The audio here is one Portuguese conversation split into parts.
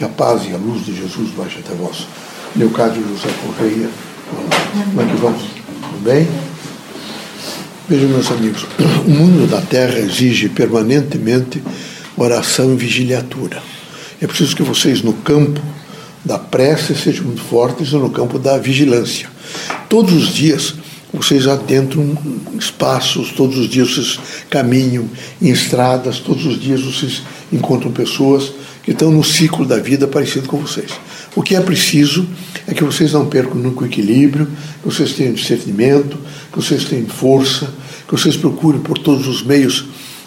Que a paz e a luz de Jesus baixe até vós. Leocádio José Correia. Como é que vamos? Tudo bem? Vejam, meus amigos, o mundo da Terra exige permanentemente oração e vigiliatura. É preciso que vocês, no campo da prece, sejam muito fortes e no campo da vigilância. Todos os dias vocês adentram espaços, todos os dias vocês caminham em estradas, todos os dias vocês encontram pessoas estão no ciclo da vida parecido com vocês. O que é preciso é que vocês não percam nunca o equilíbrio, que vocês tenham discernimento, que vocês tenham força, que vocês procurem por todos os meios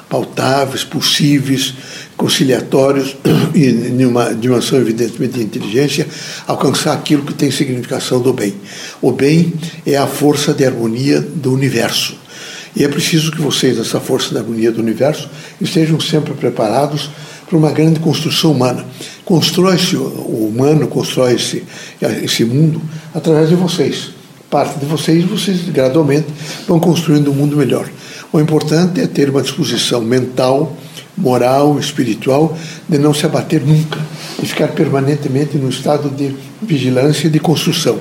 pautáveis, possíveis, conciliatórios e de uma dimensão evidentemente de inteligência, alcançar aquilo que tem significação do bem. O bem é a força de harmonia do universo. E é preciso que vocês, essa força da harmonia do universo, estejam sempre preparados para uma grande construção humana. Constrói-se o humano, constrói esse, esse mundo através de vocês. Parte de vocês, vocês gradualmente vão construindo um mundo melhor. O importante é ter uma disposição mental, moral, espiritual, de não se abater nunca e ficar permanentemente no estado de vigilância e de construção.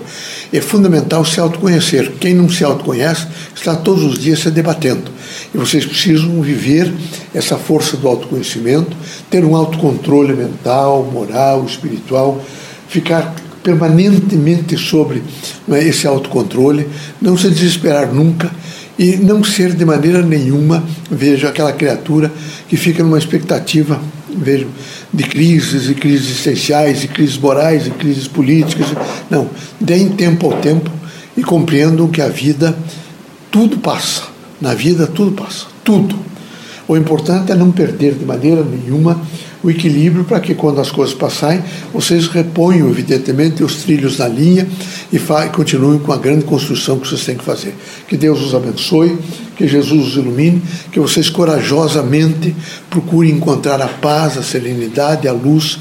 É fundamental se autoconhecer. Quem não se autoconhece está todos os dias se debatendo. E vocês precisam viver essa força do autoconhecimento, ter um autocontrole mental, moral, espiritual, ficar permanentemente sobre é, esse autocontrole, não se desesperar nunca e não ser de maneira nenhuma, vejo, aquela criatura que fica numa expectativa, vejo, de crises e crises existenciais, e crises morais, e crises políticas. Não, deem tempo ao tempo e compreendam que a vida, tudo passa. Na vida, tudo passa. Tudo. O importante é não perder de maneira nenhuma o equilíbrio para que quando as coisas passarem, vocês reponham, evidentemente, os trilhos na linha e continuem com a grande construção que vocês têm que fazer. Que Deus os abençoe, que Jesus os ilumine, que vocês corajosamente procurem encontrar a paz, a serenidade, a luz,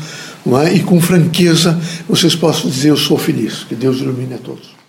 é? e com franqueza vocês possam dizer: Eu sou feliz. Que Deus ilumine a todos.